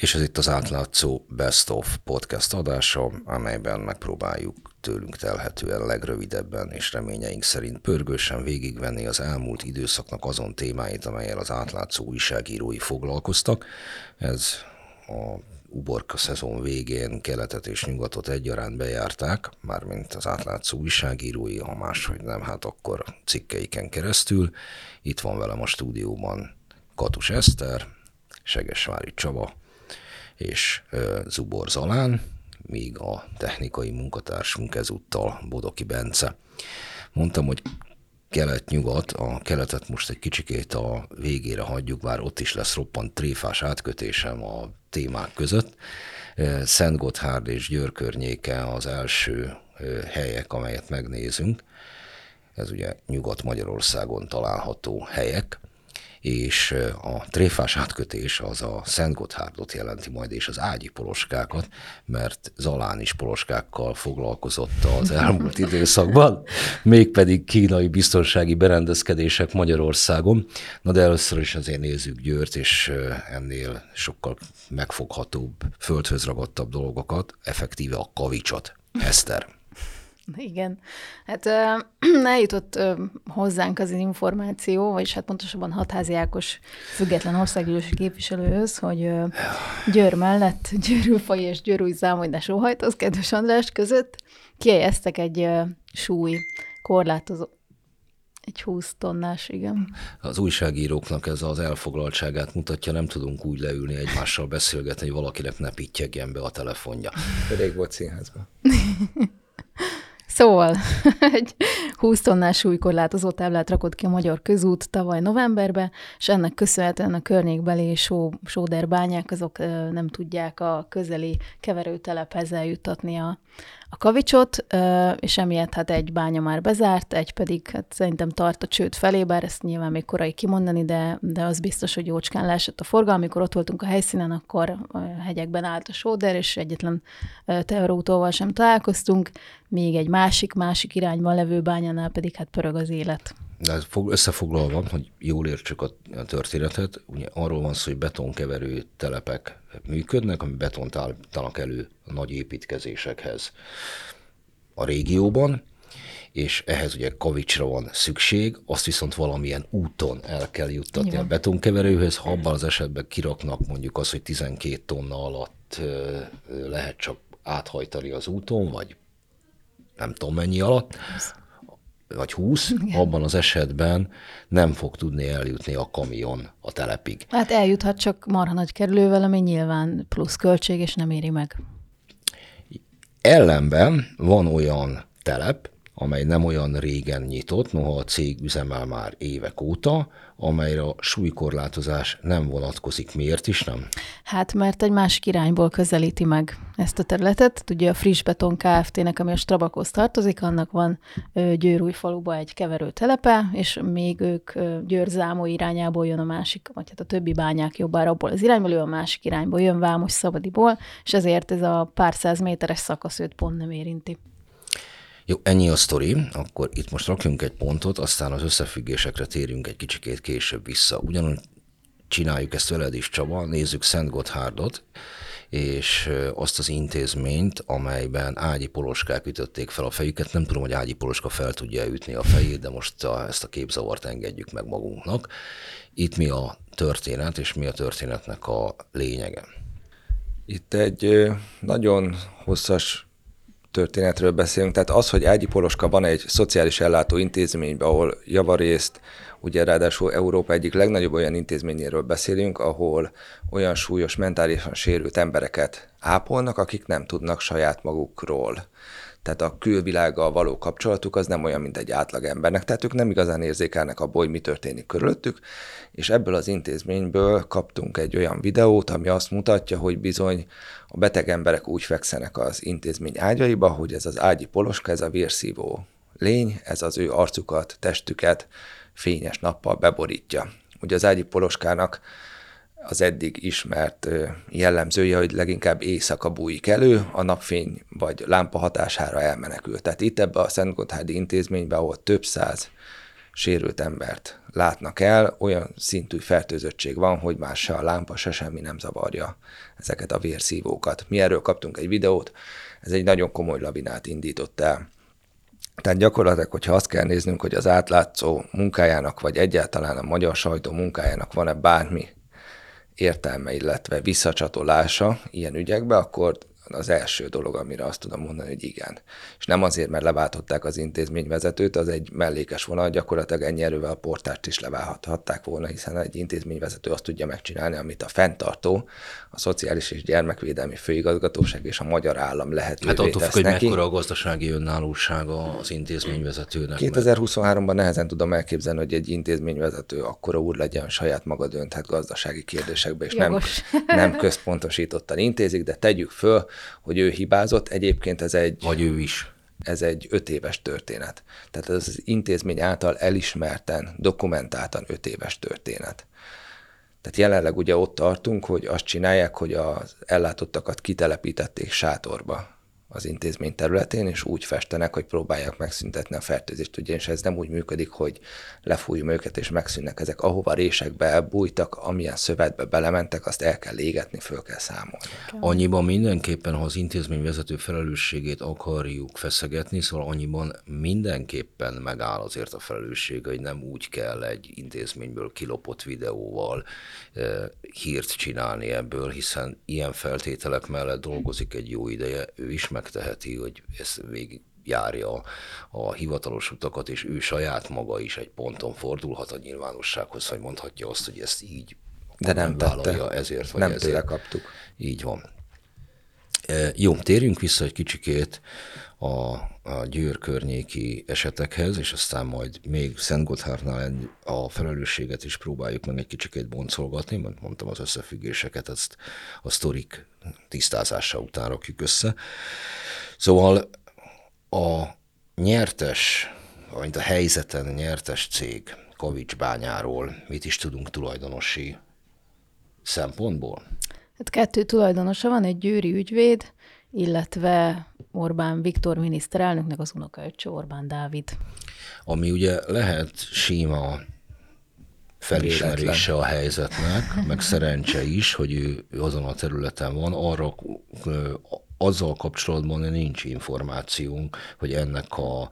És ez itt az átlátszó Best of podcast adása, amelyben megpróbáljuk tőlünk telhetően legrövidebben és reményeink szerint pörgősen végigvenni az elmúlt időszaknak azon témáit, amelyel az átlátszó újságírói foglalkoztak. Ez a uborka szezon végén keletet és nyugatot egyaránt bejárták, mármint az átlátszó újságírói, ha máshogy nem, hát akkor cikkeiken keresztül. Itt van velem a stúdióban Katus Eszter, Segesvári Csaba és Zubor Zalán, míg a technikai munkatársunk ezúttal Bodoki Bence. Mondtam, hogy kelet-nyugat, a keletet most egy kicsikét a végére hagyjuk, bár ott is lesz roppant tréfás átkötésem a témák között. Szent Gotthárd és Győr környéke az első helyek, amelyet megnézünk. Ez ugye Nyugat-Magyarországon található helyek és a tréfás átkötés az a Szent Gotthárdot jelenti majd, és az ágyi poloskákat, mert Zalán is poloskákkal foglalkozott az elmúlt időszakban, mégpedig kínai biztonsági berendezkedések Magyarországon. Na de először is azért nézzük Győrt, és ennél sokkal megfoghatóbb, földhöz ragadtabb dolgokat, effektíve a kavicsot. Eszter. Igen. Hát eljutott hozzánk az információ, vagyis hát pontosabban Hatházi Ákos független országgyűlési képviselőhöz, hogy Győr mellett Győrülfai és Győrúj zámolydás óhajtóz, kedves András között kiejeztek egy súly korlátozó, egy 20 tonnás, igen. Az újságíróknak ez az elfoglaltságát mutatja, nem tudunk úgy leülni egymással beszélgetni, hogy valakinek ne pittyegjen be a telefonja. Rég volt színházban. Szóval egy 20 tonnás súlykorlátozó táblát rakott ki a Magyar Közút tavaly novemberben, és ennek köszönhetően a környékbeli só, sóderbányák azok nem tudják a közeli keverőtelephez eljuttatni a, a kavicsot, és emiatt hát egy bánya már bezárt, egy pedig hát szerintem tart a csőd felé, bár ezt nyilván még korai kimondani, de, de az biztos, hogy jócskán leesett a forgalom. Amikor ott voltunk a helyszínen, akkor a hegyekben állt a sóder, és egyetlen teherautóval sem találkoztunk, még egy másik, másik irányban levő bányánál pedig hát pörög az élet. De összefoglalva, hogy jól értsük a történetet, ugye arról van szó, hogy betonkeverő telepek működnek, ami betont állítanak elő a nagy építkezésekhez a régióban, és ehhez ugye kavicsra van szükség, azt viszont valamilyen úton el kell juttatni Igen. a betonkeverőhöz, ha abban az esetben kiraknak mondjuk az, hogy 12 tonna alatt lehet csak áthajtani az úton, vagy nem tudom mennyi alatt, vagy 20, Igen. abban az esetben nem fog tudni eljutni a kamion a telepig. Hát eljuthat csak marha nagy kerülővel, ami nyilván plusz költség, és nem éri meg. Ellenben van olyan telep, amely nem olyan régen nyitott, noha a cég üzemel már évek óta, amelyre a súlykorlátozás nem vonatkozik. Miért is nem? Hát mert egy másik irányból közelíti meg ezt a területet. Ugye a Friss Beton Kft-nek, ami a Strabakhoz tartozik, annak van Győrújfaluba egy keverő telepe, és még ők Győr-Zámó irányából jön a másik, vagy hát a többi bányák jobbára abból az irányból, ő a másik irányból jön Vámos Szabadiból, és ezért ez a pár száz méteres szakasz őt pont nem érinti. Jó, ennyi a sztori, akkor itt most rakjunk egy pontot, aztán az összefüggésekre térjünk egy kicsikét később vissza. Ugyanúgy csináljuk ezt veled is, Csaba, nézzük Szent Gotthárdot, és azt az intézményt, amelyben ágyi poloskák ütötték fel a fejüket. Nem tudom, hogy ágyi poloska fel tudja ütni a fejét, de most a, ezt a képzavart engedjük meg magunknak. Itt mi a történet, és mi a történetnek a lényege? Itt egy nagyon hosszas történetről beszélünk. Tehát az, hogy Ágyi Poloska van egy szociális ellátó intézményben, ahol javarészt, ugye ráadásul Európa egyik legnagyobb olyan intézményéről beszélünk, ahol olyan súlyos mentálisan sérült embereket ápolnak, akik nem tudnak saját magukról. Tehát a külvilággal való kapcsolatuk az nem olyan, mint egy átlag embernek, tehát ők nem igazán érzékelnek abból, hogy mi történik körülöttük, és ebből az intézményből kaptunk egy olyan videót, ami azt mutatja, hogy bizony a beteg emberek úgy fekszenek az intézmény ágyaiba, hogy ez az ágyi poloska, ez a vérszívó lény, ez az ő arcukat, testüket fényes nappal beborítja. Ugye az ágyi poloskának az eddig ismert jellemzője, hogy leginkább éjszaka bújik elő, a napfény vagy lámpa hatására elmenekül. Tehát itt ebbe a Szent Gotthárdi intézménybe, ahol több száz sérült embert látnak el, olyan szintű fertőzöttség van, hogy már se a lámpa, se semmi nem zavarja ezeket a vérszívókat. Mi erről kaptunk egy videót, ez egy nagyon komoly lavinát indított el. Tehát gyakorlatilag, hogyha azt kell néznünk, hogy az átlátszó munkájának, vagy egyáltalán a magyar sajtó munkájának van-e bármi értelme, illetve visszacsatolása ilyen ügyekbe, akkor az első dolog, amire azt tudom mondani, hogy igen. És nem azért, mert leváltották az intézményvezetőt, az egy mellékes vonal, gyakorlatilag ennyi erővel a portást is leválthatták volna, hiszen egy intézményvezető azt tudja megcsinálni, amit a fenntartó, a Szociális és Gyermekvédelmi Főigazgatóság és a Magyar Állam lehetővé Hát attól függ, hogy neki. mekkora a gazdasági önállósága az intézményvezetőnek. 2023-ban nehezen tudom elképzelni, hogy egy intézményvezető akkora úr legyen, saját maga dönthet gazdasági kérdésekbe, és nem, Jogos. nem központosítottan intézik, de tegyük föl, hogy ő hibázott. Egyébként ez egy, Vagy ő is. ez egy öt éves történet. Tehát ez az intézmény által elismerten, dokumentáltan öt éves történet. Tehát jelenleg ugye ott tartunk, hogy azt csinálják, hogy az ellátottakat kitelepítették sátorba az intézmény területén, és úgy festenek, hogy próbálják megszüntetni a fertőzést, ugyanis ez nem úgy működik, hogy lefújjuk őket, és megszűnnek ezek. Ahova résekbe elbújtak, amilyen szövetbe belementek, azt el kell égetni, föl kell számolni. Annyiban mindenképpen, ha az intézmény vezető felelősségét akarjuk feszegetni, szóval annyiban mindenképpen megáll azért a felelősség, hogy nem úgy kell egy intézményből kilopott videóval e, hírt csinálni ebből, hiszen ilyen feltételek mellett dolgozik egy jó ideje, ő is megteheti, hogy ezt végig járja a hivatalos utakat, és ő saját maga is egy ponton fordulhat a nyilvánossághoz, hogy mondhatja azt, hogy ezt így De nem vállalja tette. ezért vagy Nem ezért. tőle kaptuk. Így van. E, Jó, térjünk vissza egy kicsikét a, a Győr környéki esetekhez, és aztán majd még Szent Gotthardnál a felelősséget is próbáljuk meg egy kicsikét boncolgatni, mert mondtam az összefüggéseket, ezt a sztorik tisztázása után rakjuk össze. Szóval a nyertes, vagy a helyzeten nyertes cég Kavics bányáról mit is tudunk tulajdonosi szempontból? Hát kettő tulajdonosa van, egy győri ügyvéd, illetve Orbán Viktor miniszterelnöknek az unokaöccse Orbán Dávid. ami ugye lehet síma felismerése a helyzetnek, meg szerencse is, hogy ő, ő azon a területen van, arra azzal kapcsolatban nincs információnk, hogy ennek a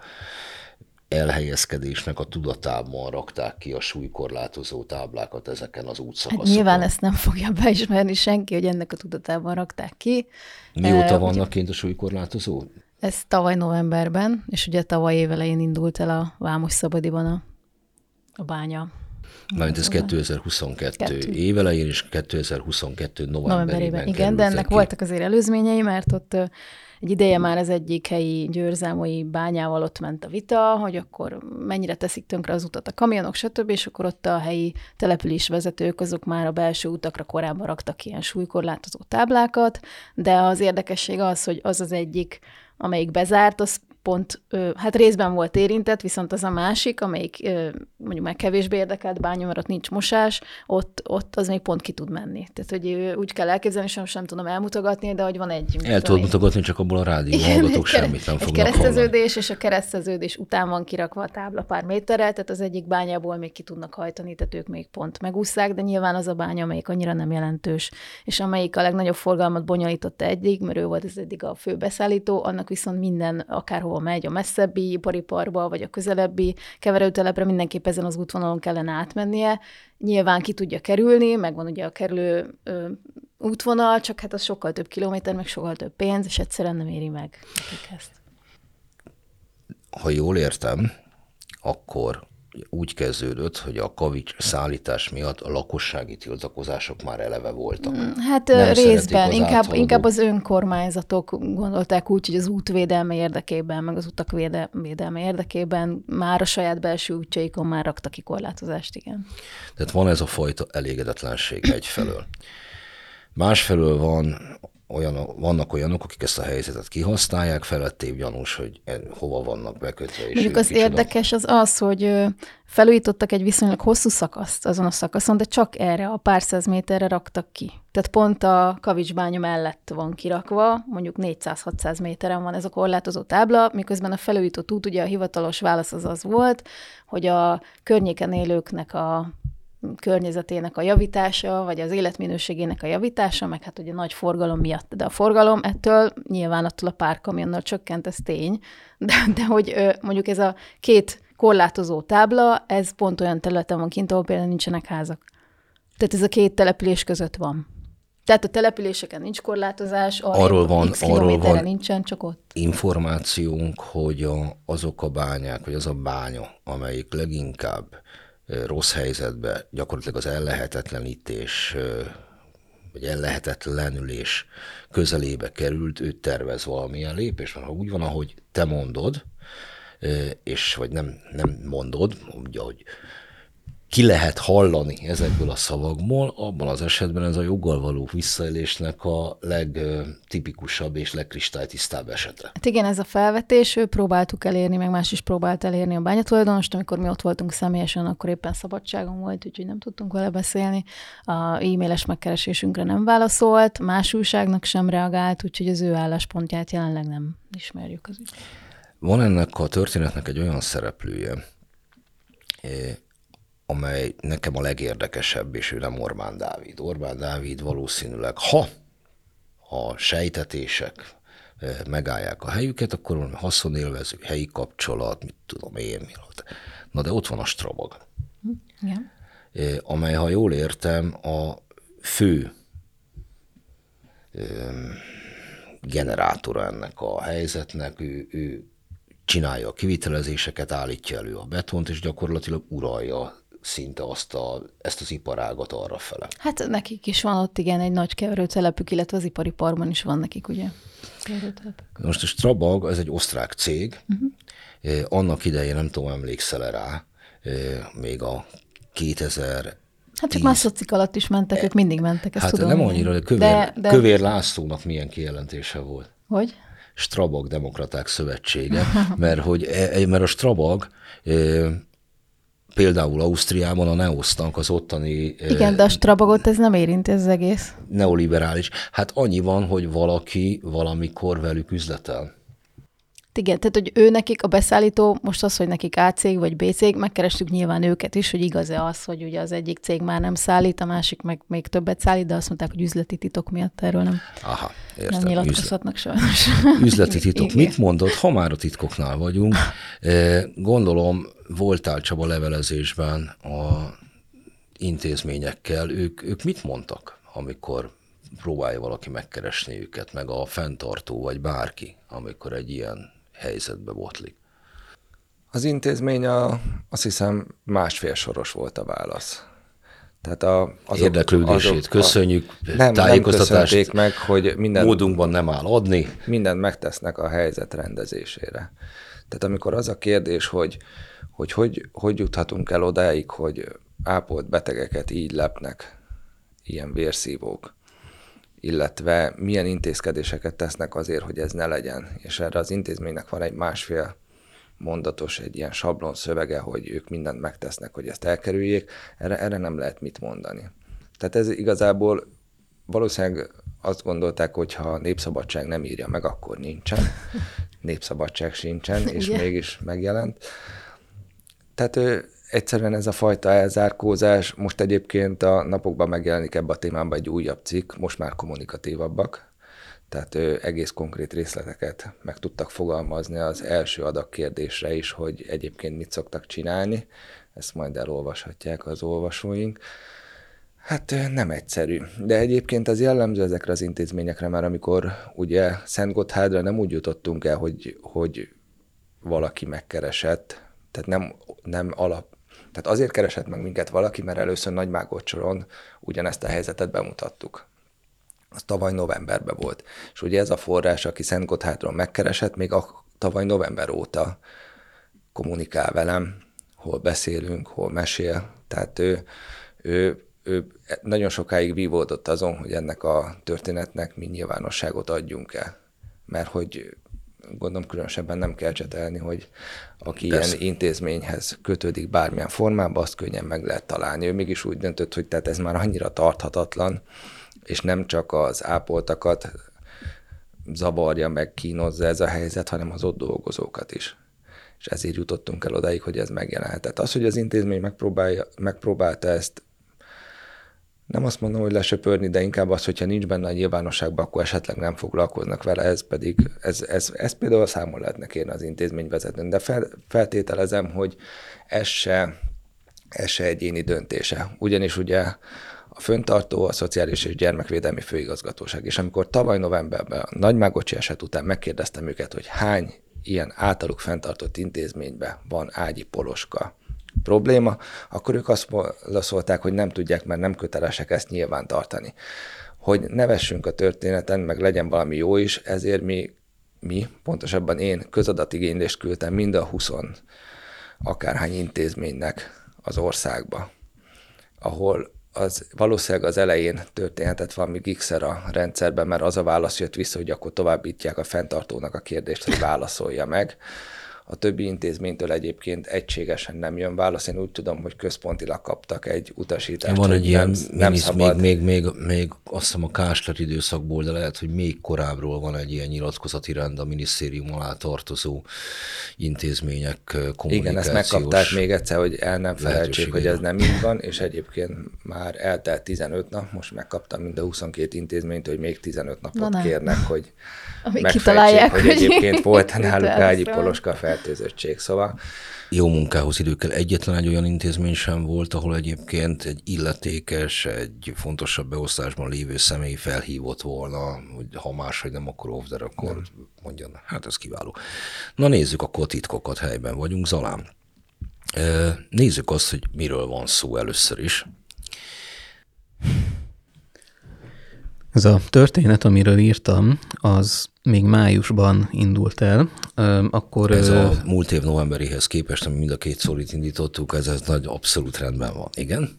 elhelyezkedésnek a tudatában rakták ki a súlykorlátozó táblákat ezeken az Hát útszakaszokon. nyilván ezt nem fogja beismerni senki, hogy ennek a tudatában rakták ki. Mióta Eh, vannak kint a súlykorlátozó? Ez tavaly novemberben, és ugye tavaly évelején indult el a Vámos Szabadiban a, a bánya. Mert ez 2022 Kettő. évelején és 2022 novemberében, Novemberében, igen, de ennek ki. voltak azért előzményei, mert ott egy ideje már az egyik helyi győrzámoi bányával ott ment a vita, hogy akkor mennyire teszik tönkre az utat a kamionok, stb., és akkor ott a helyi településvezetők azok már a belső utakra korábban raktak ilyen súlykorlátozó táblákat, de az érdekesség az, hogy az az egyik, amelyik bezárt, az pont, hát részben volt érintett, viszont az a másik, amelyik mondjuk már kevésbé érdekelt bánya, mert ott nincs mosás, ott, ott az még pont ki tud menni. Tehát, hogy úgy kell elképzelni, sem sem tudom elmutogatni, de hogy van egy... El tudod mutogatni, csak abból a rádió hallgatók egy kere- semmit nem fognak hallani. kereszteződés, és a kereszteződés után van kirakva a tábla pár méterrel, tehát az egyik bányából még ki tudnak hajtani, tehát ők még pont megúszszák, de nyilván az a bánya, amelyik annyira nem jelentős, és amelyik a legnagyobb forgalmat bonyolította eddig, mert ő volt ez eddig a fő beszállító, annak viszont minden, akárhova megy, a messzebbi ipariparba, vagy a közelebbi keverőtelepre mindenképp ezen az útvonalon kellene átmennie. Nyilván ki tudja kerülni, megvan ugye a kerülő ö, útvonal, csak hát az sokkal több kilométer, meg sokkal több pénz, és egyszerűen nem éri meg ezt. ha jól értem, akkor úgy kezdődött, hogy a kavics szállítás miatt a lakossági tiltakozások már eleve voltak. Hát Nem részben, inkább, inkább az önkormányzatok gondolták úgy, hogy az út védelme érdekében, meg az utak véde, védelme érdekében már a saját belső útjaikon már raktak ki korlátozást, igen. Tehát van ez a fajta elégedetlenség egyfelől. Másfelől van olyan, vannak olyanok, akik ezt a helyzetet kihasználják, felettébb gyanús, hogy e, hova vannak bekötve. És Mondjuk az érdekes az az, hogy felújítottak egy viszonylag hosszú szakaszt azon a szakaszon, de csak erre a pár száz méterre raktak ki. Tehát pont a kavicsbánya mellett van kirakva, mondjuk 400-600 méteren van ez a korlátozó tábla, miközben a felújított út, ugye a hivatalos válasz az az volt, hogy a környéken élőknek a környezetének a javítása, vagy az életminőségének a javítása, meg hát ugye nagy forgalom miatt. De a forgalom ettől nyilván attól a pár kamionnal csökkent, ez tény, de, de hogy mondjuk ez a két korlátozó tábla, ez pont olyan területen van kint, ahol például nincsenek házak. Tehát ez a két település között van. Tehát a településeken nincs korlátozás, Arról van- X arról van- nincsen, csak ott. információnk, hogy a, azok a bányák, vagy az a bánya, amelyik leginkább rossz helyzetben gyakorlatilag az ellehetetlenítés, vagy ellehetetlenülés közelébe került, ő tervez valamilyen lépést. Van, ha úgy van, ahogy te mondod, és vagy nem, nem mondod, ugye, hogy ki lehet hallani ezekből a szavakból, abban az esetben ez a joggal való visszaélésnek a legtipikusabb és legkristálytisztább esete. Hát igen, ez a felvetés, ő próbáltuk elérni, meg más is próbált elérni a bányatulajdonost, amikor mi ott voltunk személyesen, akkor éppen szabadságon volt, úgyhogy nem tudtunk vele beszélni. A e-mailes megkeresésünkre nem válaszolt, más újságnak sem reagált, úgyhogy az ő álláspontját jelenleg nem ismerjük az ügyet. Van ennek a történetnek egy olyan szereplője, amely nekem a legérdekesebb, és ő nem Orbán Dávid. Orbán Dávid valószínűleg, ha a sejtetések eh, megállják a helyüket, akkor valami haszonélvező helyi kapcsolat, mit tudom én, mi volt. Na de ott van a Strabag, Igen. eh, amely, ha jól értem, a fő öm, generátora ennek a helyzetnek, ő, ő csinálja a kivitelezéseket, állítja elő a betont, és gyakorlatilag uralja szinte azt a, ezt az iparágat arra fele. Hát nekik is van ott igen egy nagy keverőtelepük, illetve az ipari parkban is van nekik, ugye? Most a Strabag, ez egy osztrák cég, uh-huh. annak idején nem tudom, emlékszel rá, eh, még a 2000 Hát csak már szocik alatt is mentek, ők mindig mentek, ezt Hát tudom. nem annyira, de Kövér, de, de, Kövér Lászlónak milyen kijelentése volt. Hogy? Strabag Demokraták Szövetsége, mert, hogy, e- mert a Strabag e, például Ausztriában a Neosznak az ottani Igen, de a strabagot ez nem érinti ez az egész. neoliberális. Hát annyi van, hogy valaki valamikor velük üzletel. Igen, tehát, hogy ő nekik a beszállító, most az, hogy nekik A cég vagy B cég, megkerestük nyilván őket is, hogy igaz-e az, hogy ugye az egyik cég már nem szállít, a másik meg még többet szállít, de azt mondták, hogy üzleti titok miatt erről nem, Aha, nem értem. Üzlet, nyilatkozhatnak sajnos. üzleti titok. Igen. Mit mondott, ha már a titkoknál vagyunk? E, Gondolom, voltál Csaba levelezésben a intézményekkel, ők, ők mit mondtak, amikor próbálja valaki megkeresni őket, meg a fenntartó, vagy bárki, amikor egy ilyen helyzetbe botlik. Az intézmény a, azt hiszem másfél soros volt a válasz. Tehát a, azok, Érdeklődését köszönjük, nem, nem tájékoztatást köszönték meg, hogy minden, módunkban nem áll adni. mindent megtesznek a helyzet rendezésére. Tehát amikor az a kérdés, hogy hogy, hogy, hogy juthatunk el odáig, hogy ápolt betegeket így lepnek, ilyen vérszívók, illetve milyen intézkedéseket tesznek azért, hogy ez ne legyen. És erre az intézménynek van egy másfél mondatos, egy ilyen sablon szövege, hogy ők mindent megtesznek, hogy ezt elkerüljék, erre, erre nem lehet mit mondani. Tehát ez igazából valószínűleg azt gondolták, hogy ha népszabadság nem írja meg, akkor nincsen. Népszabadság sincsen, és Ugye? mégis megjelent. Tehát ő, egyszerűen ez a fajta elzárkózás, most egyébként a napokban megjelenik ebbe a témában egy újabb cikk, most már kommunikatívabbak, tehát ő, egész konkrét részleteket meg tudtak fogalmazni az első adag kérdésre is, hogy egyébként mit szoktak csinálni, ezt majd elolvashatják az olvasóink. Hát nem egyszerű, de egyébként az jellemző ezekre az intézményekre, mert amikor ugye Szent Gotthardra nem úgy jutottunk el, hogy, hogy valaki megkeresett, tehát nem, nem alap, tehát azért keresett meg minket valaki, mert először Nagymágocsoron ugyanezt a helyzetet bemutattuk. Az tavaly novemberben volt. És ugye ez a forrás, aki Szent Gotthárdról megkeresett, még a tavaly november óta kommunikál velem, hol beszélünk, hol mesél. Tehát ő, ő, ő nagyon sokáig vívódott azon, hogy ennek a történetnek mi nyilvánosságot adjunk el. Mert hogy gondolom különösebben nem kell csetelni, hogy aki Persze. ilyen intézményhez kötődik bármilyen formában, azt könnyen meg lehet találni. Ő mégis úgy döntött, hogy tehát ez már annyira tarthatatlan, és nem csak az ápoltakat zavarja, meg kínozza ez a helyzet, hanem az ott dolgozókat is. És ezért jutottunk el odáig, hogy ez megjelenhetett. Az, hogy az intézmény megpróbálja, megpróbálta ezt nem azt mondom, hogy lesöpörni, de inkább az, hogyha nincs benne a nyilvánosságban, akkor esetleg nem foglalkoznak vele, ez pedig, ez, ez, ez például számol lehetne kérni az intézmény vezetőn. De fel, feltételezem, hogy ez se, ez se egyéni döntése. Ugyanis ugye a föntartó a Szociális és Gyermekvédelmi Főigazgatóság, és amikor tavaly novemberben a Nagymágocsi eset után megkérdeztem őket, hogy hány ilyen általuk fenntartott intézményben van ágyi poloska, probléma, akkor ők azt válaszolták, hogy nem tudják, mert nem kötelesek ezt nyilván tartani. Hogy nevessünk a történeten, meg legyen valami jó is, ezért mi, mi pontosabban én közadatigénylést küldtem mind a 20 akárhány intézménynek az országba, ahol az valószínűleg az elején történhetett valami gigszer a rendszerben, mert az a válasz jött vissza, hogy akkor továbbítják a fenntartónak a kérdést, hogy válaszolja meg. A többi intézménytől egyébként egységesen nem jön válasz. Én úgy tudom, hogy központilag kaptak egy utasítást. Van egy ilyen, nem, nem szabad. Még, még, még, még azt hiszem a Kásler időszakból, de lehet, hogy még korábbról van egy ilyen nyilatkozati rend a minisztérium alá tartozó intézmények kommunikációs Igen, ezt megkapták még egyszer, hogy el nem felejtsék, hogy ez nem így van, és egyébként már eltelt 15 nap, most megkaptam mind a 22 intézményt, hogy még 15 napot Na kérnek, hogy Amíg kitalálják, hogy, hogy egyébként volt náluk ágyi poloska fertőzöttség. Szóval jó munkához idő kell. Egyetlen egy olyan intézmény sem volt, ahol egyébként egy illetékes, egy fontosabb beosztásban lévő személy felhívott volna, hogy ha máshogy nem, akkor off, akkor nem. mondjon, hát ez kiváló. Na nézzük akkor a titkokat, helyben vagyunk. Zalán, nézzük azt, hogy miről van szó először is. Ez a történet, amiről írtam, az még májusban indult el. Akkor, ez a múlt év novemberihez képest, ami mind a két szólit indítottuk, ez, ez nagy abszolút rendben van. Igen?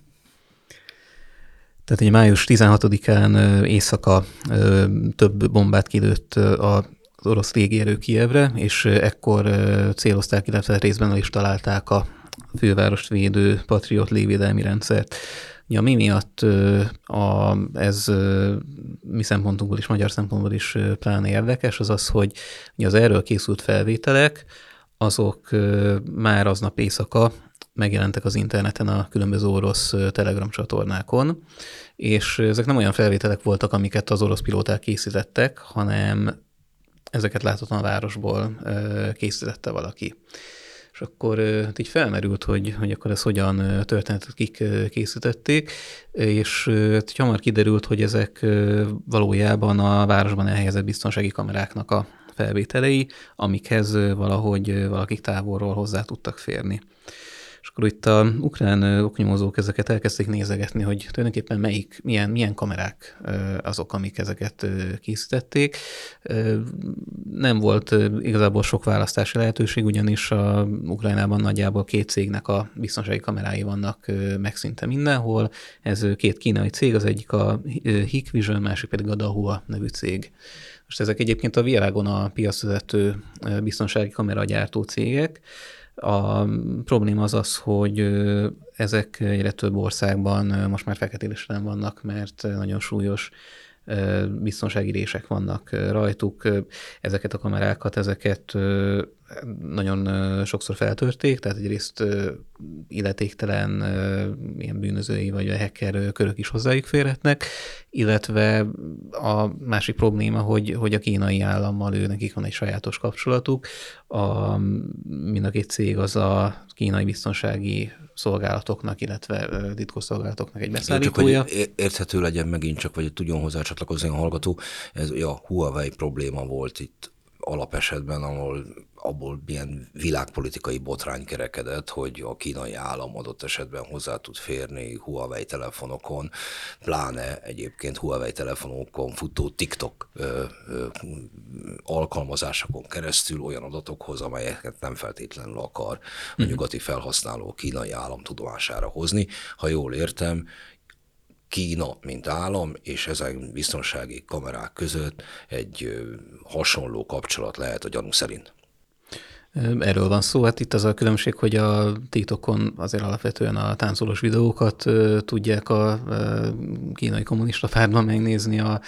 Tehát egy május 16-án éjszaka több bombát kilőtt az orosz légierő Kievre, és ekkor célozták, illetve részben is találták a fővárost védő Patriot légvédelmi rendszert. Ja, mi miatt a, ez mi szempontunkból is, magyar szempontból is pláne érdekes, az az, hogy az erről készült felvételek, azok már aznap éjszaka megjelentek az interneten a különböző orosz telegram csatornákon, és ezek nem olyan felvételek voltak, amiket az orosz pilóták készítettek, hanem ezeket láthatóan a városból készítette valaki. És akkor hát így felmerült, hogy, hogy akkor ez hogyan történetet kik készítették, és hát hamar kiderült, hogy ezek valójában a városban elhelyezett biztonsági kameráknak a felvételei, amikhez valahogy valakik távolról hozzá tudtak férni. És akkor itt a ukrán oknyomozók ezeket elkezdték nézegetni, hogy tulajdonképpen melyik, milyen, milyen kamerák azok, amik ezeket készítették. Nem volt igazából sok választási lehetőség, ugyanis a Ukrajnában nagyjából két cégnek a biztonsági kamerái vannak meg szinte mindenhol. Ez két kínai cég, az egyik a Hikvision, másik pedig a Dahua nevű cég. Most ezek egyébként a világon a piacvezető biztonsági kameragyártó cégek, a probléma az az, hogy ezek egyre több országban most már feketélésre vannak, mert nagyon súlyos biztonsági rések vannak rajtuk. Ezeket a kamerákat, ezeket nagyon sokszor feltörték, tehát egyrészt illetéktelen ilyen bűnözői vagy a hacker körök is hozzájuk férhetnek, illetve a másik probléma, hogy, hogy a kínai állammal ő nekik van egy sajátos kapcsolatuk. A, mind a két cég az a kínai biztonsági szolgálatoknak, illetve titkosszolgálatoknak egy beszállítója. Csak, hogy érthető legyen megint csak, vagy tudjon hozzá csatlakozni a hallgató, ez a Huawei probléma volt itt alapesetben, ahol abból milyen világpolitikai botrány kerekedett, hogy a kínai állam adott esetben hozzá tud férni Huawei telefonokon, pláne egyébként Huawei telefonokon futó TikTok ö, ö, alkalmazásokon keresztül olyan adatokhoz, amelyeket nem feltétlenül akar a mhm. nyugati felhasználó kínai állam tudomására hozni. Ha jól értem, Kína, mint állam, és ezek biztonsági kamerák között egy hasonló kapcsolat lehet a gyanú szerint. Erről van szó. Hát itt az a különbség, hogy a TikTokon azért alapvetően a táncolós videókat tudják a kínai kommunista pártban megnézni, a,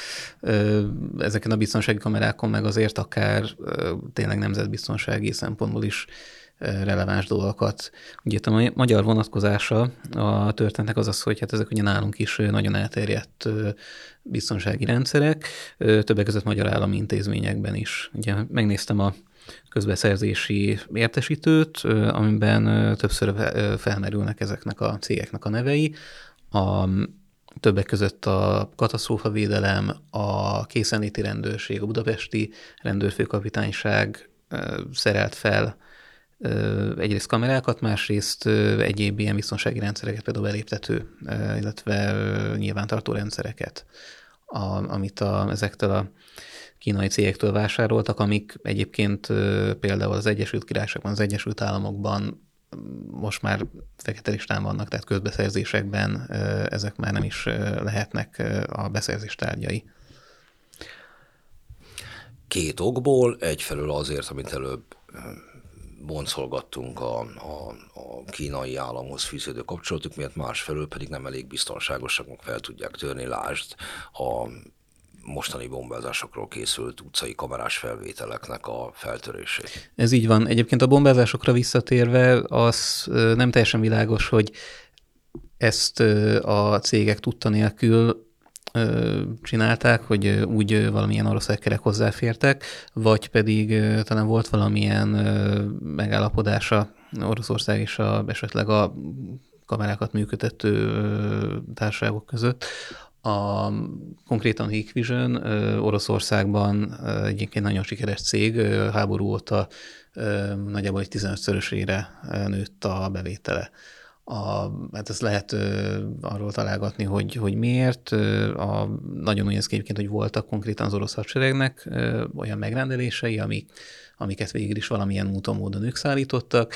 ezeken a biztonsági kamerákon meg azért akár tényleg nemzetbiztonsági szempontból is releváns dolgokat. Ugye itt a magyar vonatkozása a történetnek az az, hogy hát ezek ugye nálunk is nagyon elterjedt biztonsági rendszerek, többek között magyar állami intézményekben is. Ugye megnéztem a közbeszerzési értesítőt, amiben többször felmerülnek ezeknek a cégeknek a nevei. A, többek között a katasztrófavédelem, a készenléti rendőrség, a budapesti rendőrfőkapitányság szerelt fel egyrészt kamerákat, másrészt egyéb ilyen biztonsági rendszereket, például beléptető, illetve nyilvántartó rendszereket, amit a, ezektől a kínai cégektől vásároltak, amik egyébként például az Egyesült Királyságban, az Egyesült Államokban most már fekete listán vannak, tehát közbeszerzésekben ezek már nem is lehetnek a beszerzés tárgyai. Két okból, egyfelől azért, amit előbb boncolgattunk a, a, a kínai államhoz fűződő kapcsolatuk miatt, másfelől pedig nem elég biztonságosak, fel tudják törni, lásd a mostani bombázásokról készült utcai kamerás felvételeknek a feltörését. Ez így van. Egyébként a bombázásokra visszatérve az nem teljesen világos, hogy ezt a cégek tudta nélkül csinálták, hogy úgy valamilyen orosz hackerek hozzáfértek, vagy pedig talán volt valamilyen megállapodása Oroszország és a, esetleg a kamerákat működtető társaságok között, a, konkrétan Hikvision Oroszországban egyébként nagyon sikeres cég, háború óta nagyjából egy 15-szörösére nőtt a bevétele. A, hát ezt lehet ö, arról találgatni, hogy, hogy miért. A, nagyon úgy néz ki hogy voltak konkrétan az orosz hadseregnek ö, olyan megrendelései, amik amiket végül is valamilyen úton, módon ők szállítottak.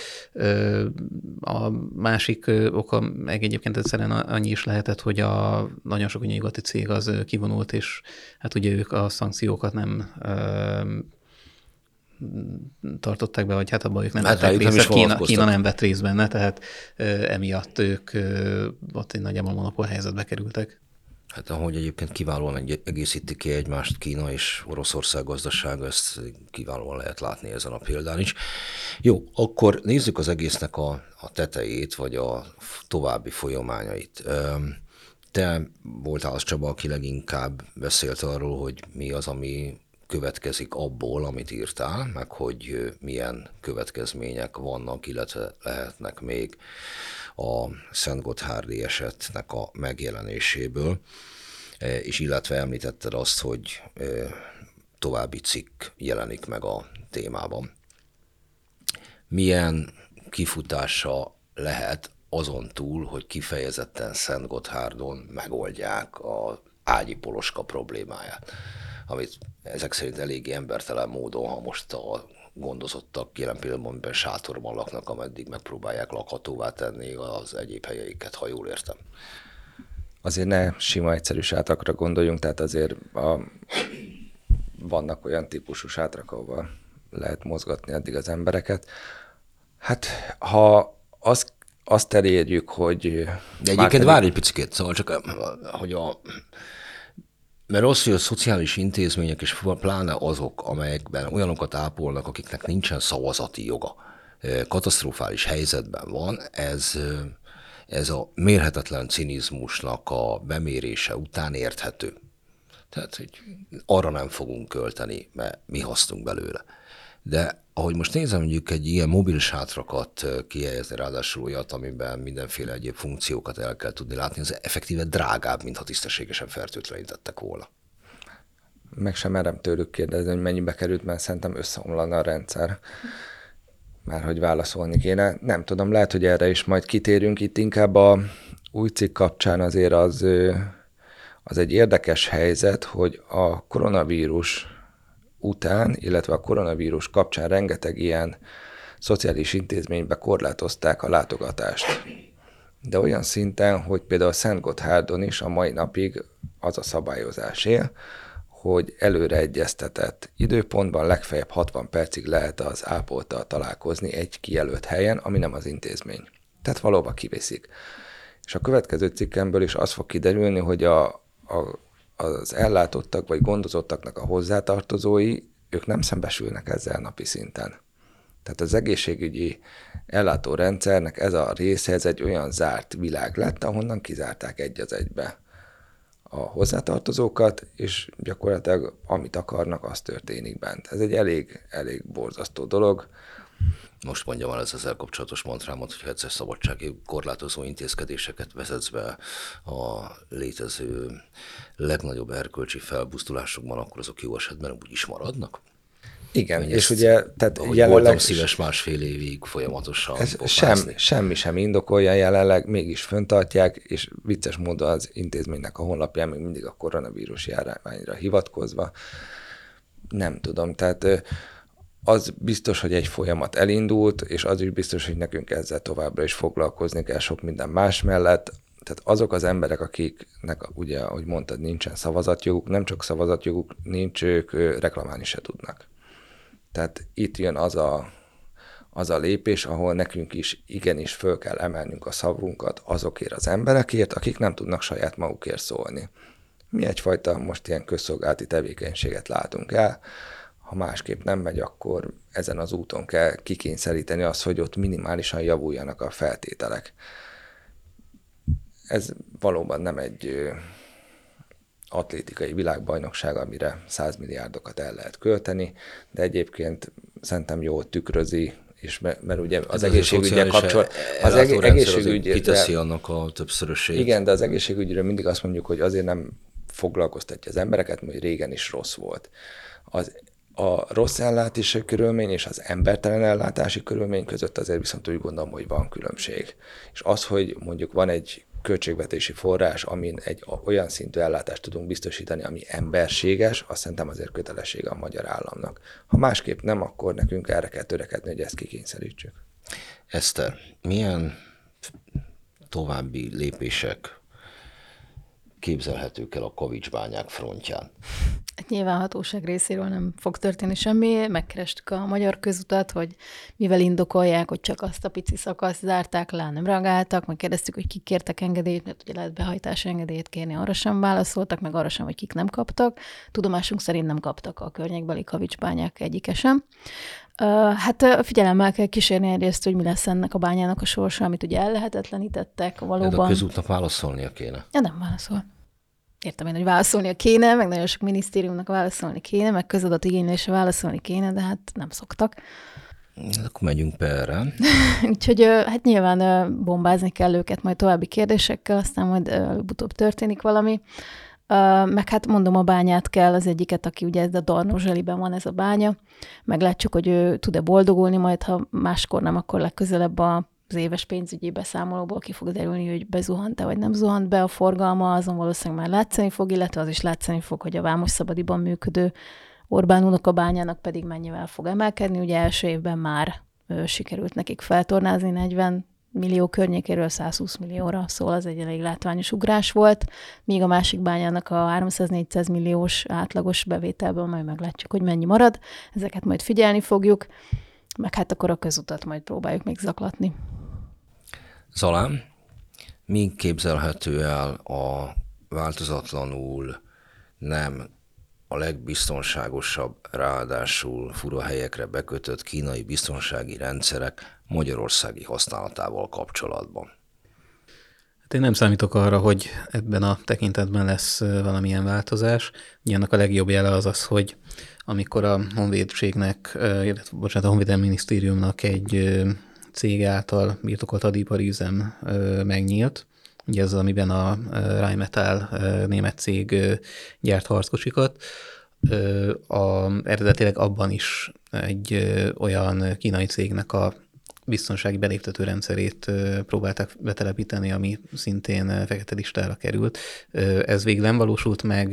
A másik oka meg egyébként egyszerűen annyi is lehetett, hogy a nagyon sok nyugati cég az kivonult, és hát ugye ők a szankciókat nem tartották be, vagy hát abban ők nem hát vettek részt, Kína, Kína nem vett részt benne, tehát emiatt ők ott egy nagyjából monopól helyzetbe kerültek. Hát ahogy egyébként kiválóan egészíti ki egymást Kína és Oroszország gazdasága, ezt kiválóan lehet látni ezen a példán is. Jó, akkor nézzük az egésznek a, a tetejét, vagy a további folyamányait. Te voltál az Csaba, aki leginkább beszélt arról, hogy mi az, ami következik abból, amit írtál, meg hogy milyen következmények vannak, illetve lehetnek még a Szent Gotthárdi esetnek a megjelenéséből, e, és illetve említetted azt, hogy további cikk jelenik meg a témában. Milyen kifutása lehet azon túl, hogy kifejezetten Szent Gotthárdon megoldják a ágyi poloska problémáját, amit ezek szerint eléggé embertelen módon, ha most a gondozottak jelen pillanatban, sátorban laknak, ameddig megpróbálják lakhatóvá tenni az egyéb helyeiket, ha jól értem. Azért ne sima egyszerű sátrakra gondoljunk, tehát azért a, vannak olyan típusú sátrak, ahol lehet mozgatni addig az embereket. Hát, ha azt, azt elérjük, hogy... De egyébként pedig... várj egy picit, szóval csak, hogy a mert az, hogy a szociális intézmények, és pláne azok, amelyekben olyanokat ápolnak, akiknek nincsen szavazati joga, katasztrofális helyzetben van, ez, ez a mérhetetlen cinizmusnak a bemérése után érthető. Tehát, hogy arra nem fogunk költeni, mert mi hasztunk belőle. De ahogy most nézem, mondjuk egy ilyen mobil sátrakat kihelyezni, ráadásul olyat, amiben mindenféle egyéb funkciókat el kell tudni látni, az effektíve drágább, mintha tisztességesen fertőtlenítettek volna. Meg sem merem tőlük kérdezni, hogy mennyibe került, mert szerintem összeomlana a rendszer. Már hogy válaszolni kéne. Nem tudom, lehet, hogy erre is majd kitérünk. Itt inkább a új cikk kapcsán azért az, az egy érdekes helyzet, hogy a koronavírus után, illetve a koronavírus kapcsán rengeteg ilyen szociális intézménybe korlátozták a látogatást. de olyan szinten, hogy például Szent Gotthárdon is a mai napig az a szabályozás él, hogy előre egyeztetett időpontban legfeljebb 60 percig lehet az ápoltal találkozni egy kijelölt helyen, ami nem az intézmény. Tehát valóban kiviszik. És a következő cikkemből is az fog kiderülni, hogy a, a, az ellátottak vagy gondozottaknak a hozzátartozói, ők nem szembesülnek ezzel napi szinten. Tehát az egészségügyi ellátórendszernek ez a része, ez egy olyan zárt világ lett, ahonnan kizárták egy az egybe a hozzátartozókat, és gyakorlatilag amit akarnak, az történik bent. Ez egy elég, elég borzasztó dolog. Most mondjam el ez ezzel kapcsolatos mantrámot, hogyha egyszer szabadsági korlátozó intézkedéseket vezetsz be a létező legnagyobb erkölcsi felbuzdulásokban, akkor azok jó esetben úgy is maradnak? Igen, Hogy és ugye, tehát jelenleg... Voltam szíves másfél évig folyamatosan ez sem, semmi sem indokolja jelenleg, mégis föntartják, és vicces módon az intézménynek a honlapján még mindig a koronavírus járványra hivatkozva. Nem tudom, tehát az biztos, hogy egy folyamat elindult, és az is biztos, hogy nekünk ezzel továbbra is foglalkozni kell sok minden más mellett. Tehát azok az emberek, akiknek ugye, ahogy mondtad, nincsen szavazatjoguk, nem csak szavazatjoguk nincs, ők reklamálni se tudnak. Tehát itt jön az a, az a lépés, ahol nekünk is igenis föl kell emelnünk a szavunkat azokért az emberekért, akik nem tudnak saját magukért szólni. Mi egyfajta most ilyen közszolgálati tevékenységet látunk el, ha másképp nem megy, akkor ezen az úton kell kikényszeríteni azt, hogy ott minimálisan javuljanak a feltételek. Ez valóban nem egy atlétikai világbajnokság, amire 100 milliárdokat el lehet költeni, de egyébként szerintem jól tükrözi, és mert, mert ugye az egészségügyel kapcsolat... Az egészségügy... Kiteszi annak a többszörösét. Igen, de az egészségügyről mindig azt mondjuk, hogy azért nem foglalkoztatja az embereket, mert régen is rossz volt. Az a rossz ellátási körülmény és az embertelen ellátási körülmény között azért viszont úgy gondolom, hogy van különbség. És az, hogy mondjuk van egy költségvetési forrás, amin egy olyan szintű ellátást tudunk biztosítani, ami emberséges, azt szerintem azért kötelessége a magyar államnak. Ha másképp nem, akkor nekünk erre kell törekedni, hogy ezt kikényszerítsük. Eszter, milyen további lépések képzelhetők el a Kavics bányák frontján? Hát nyilván hatóság részéről nem fog történni semmi. Megkerestük a magyar közutat, hogy mivel indokolják, hogy csak azt a pici szakaszt zárták le, nem reagáltak, meg kérdeztük, hogy kik kértek engedélyt, mert ugye lehet behajtási engedélyt kérni, arra sem válaszoltak, meg arra sem, hogy kik nem kaptak. Tudomásunk szerint nem kaptak a környékbeli kavicsbányák egyike sem. Hát figyelemmel kell kísérni egyrészt, hogy mi lesz ennek a bányának a sorsa, amit ugye ellehetetlenítettek valóban. Ez a közútnak válaszolnia kéne. Ja, nem válaszol értem én, hogy válaszolnia kéne, meg nagyon sok minisztériumnak válaszolni kéne, meg igénylésre válaszolni kéne, de hát nem szoktak. Akkor megyünk perre. Úgyhogy hát nyilván bombázni kell őket majd további kérdésekkel, aztán majd utóbb történik valami. Meg hát mondom, a bányát kell, az egyiket, aki ugye ez a Darnozseliben van ez a bánya. Meglátjuk, hogy ő tud-e boldogulni, majd ha máskor nem, akkor legközelebb a az éves pénzügyi beszámolóból ki fog derülni, hogy bezuhant-e vagy nem zuhant be a forgalma, azon valószínűleg már látszani fog, illetve az is látszani fog, hogy a Vámos Szabadiban működő Orbán bányának pedig mennyivel fog emelkedni. Ugye első évben már ö, sikerült nekik feltornázni 40 millió környékéről 120 millióra, szóval az egy elég látványos ugrás volt, míg a másik bányának a 300-400 milliós átlagos bevételből majd meglátjuk, hogy mennyi marad. Ezeket majd figyelni fogjuk, meg hát akkor a közutat majd próbáljuk még zaklatni. Zalán, mi képzelhető el a változatlanul nem a legbiztonságosabb, ráadásul fura helyekre bekötött kínai biztonsági rendszerek magyarországi használatával kapcsolatban? Hát én nem számítok arra, hogy ebben a tekintetben lesz valamilyen változás. Nyilván a legjobb jele az az, hogy amikor a honvédségnek, illetve bocsánat, a honvédelmi minisztériumnak egy cég által birtokolt hadipari üzem megnyílt. Ugye ez, amiben a Rheinmetall német cég gyárt harckocsikat. A, eredetileg abban is egy olyan kínai cégnek a biztonsági beléptető rendszerét próbálták betelepíteni, ami szintén fekete listára került. Ez végül nem valósult meg,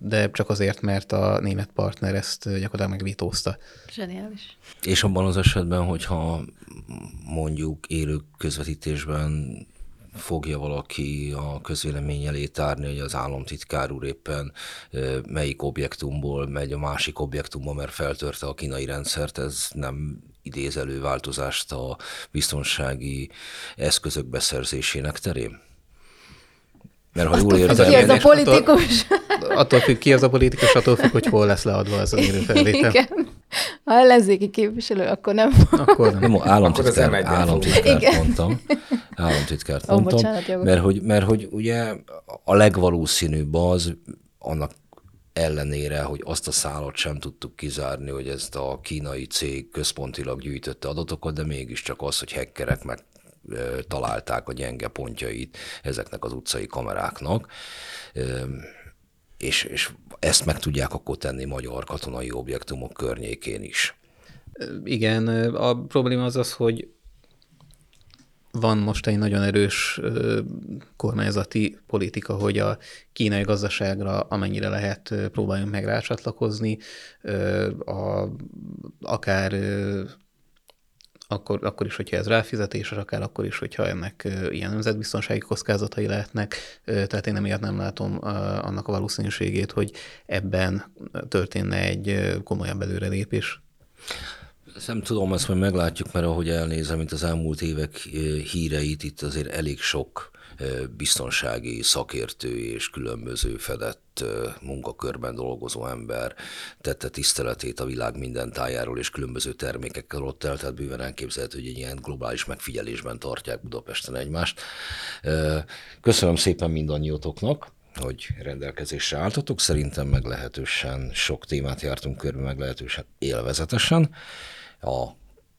de csak azért, mert a német partner ezt gyakorlatilag megvétózta. Zseniális. És abban az esetben, hogyha mondjuk élő közvetítésben fogja valaki a közvélemény elé tárni, hogy az államtitkár úr éppen melyik objektumból megy a másik objektumba, mert feltörte a kínai rendszert, ez nem idéz elő változást a biztonsági eszközök beszerzésének terén? Mert ha jól értem... Ki ez a politikus? Attól, attól függ, ki az a politikus, attól függ, hogy hol lesz leadva az a élő felvétel. Igen. Ha ellenzéki képviselő, akkor nem. Akkor nem. nem államtitkár, államtitkárt mondtam. Államtitkárt mondtam. Oh, bocsánat, mert, hogy, mert hogy ugye a legvalószínűbb az, annak ellenére, hogy azt a szállat sem tudtuk kizárni, hogy ezt a kínai cég központilag gyűjtötte adatokat, de mégiscsak az, hogy hackerek meg találták a gyenge pontjait ezeknek az utcai kameráknak, és, és ezt meg tudják akkor tenni magyar katonai objektumok környékén is. Igen, a probléma az az, hogy van most egy nagyon erős kormányzati politika, hogy a kínai gazdaságra amennyire lehet próbáljunk meg rácsatlakozni, a, akár akkor, akkor is, hogyha ez ráfizetés, akár akkor is, hogyha ennek ilyen nemzetbiztonsági kockázatai lehetnek. Tehát én emiatt nem látom annak a valószínűségét, hogy ebben történne egy komolyabb előrelépés. Nem tudom, ezt majd meglátjuk, mert ahogy elnézem, mint az elmúlt évek híreit, itt azért elég sok biztonsági szakértő és különböző fedett munkakörben dolgozó ember tette tiszteletét a világ minden tájáról és különböző termékekkel ott el, tehát bőven elképzelhető, hogy egy ilyen globális megfigyelésben tartják Budapesten egymást. Köszönöm szépen mindannyiótoknak hogy rendelkezésre álltatok. Szerintem meglehetősen sok témát jártunk körbe, meglehetősen élvezetesen. A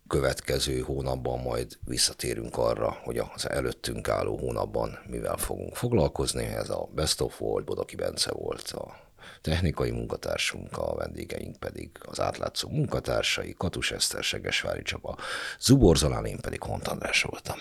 következő hónapban majd visszatérünk arra, hogy az előttünk álló hónapban mivel fogunk foglalkozni. Ez a Best of volt, Bodoki Bence volt a technikai munkatársunk, a vendégeink pedig az átlátszó munkatársai, Katus Eszter, Segesvári Csaba, Zubor Zalán, én pedig Hont András voltam.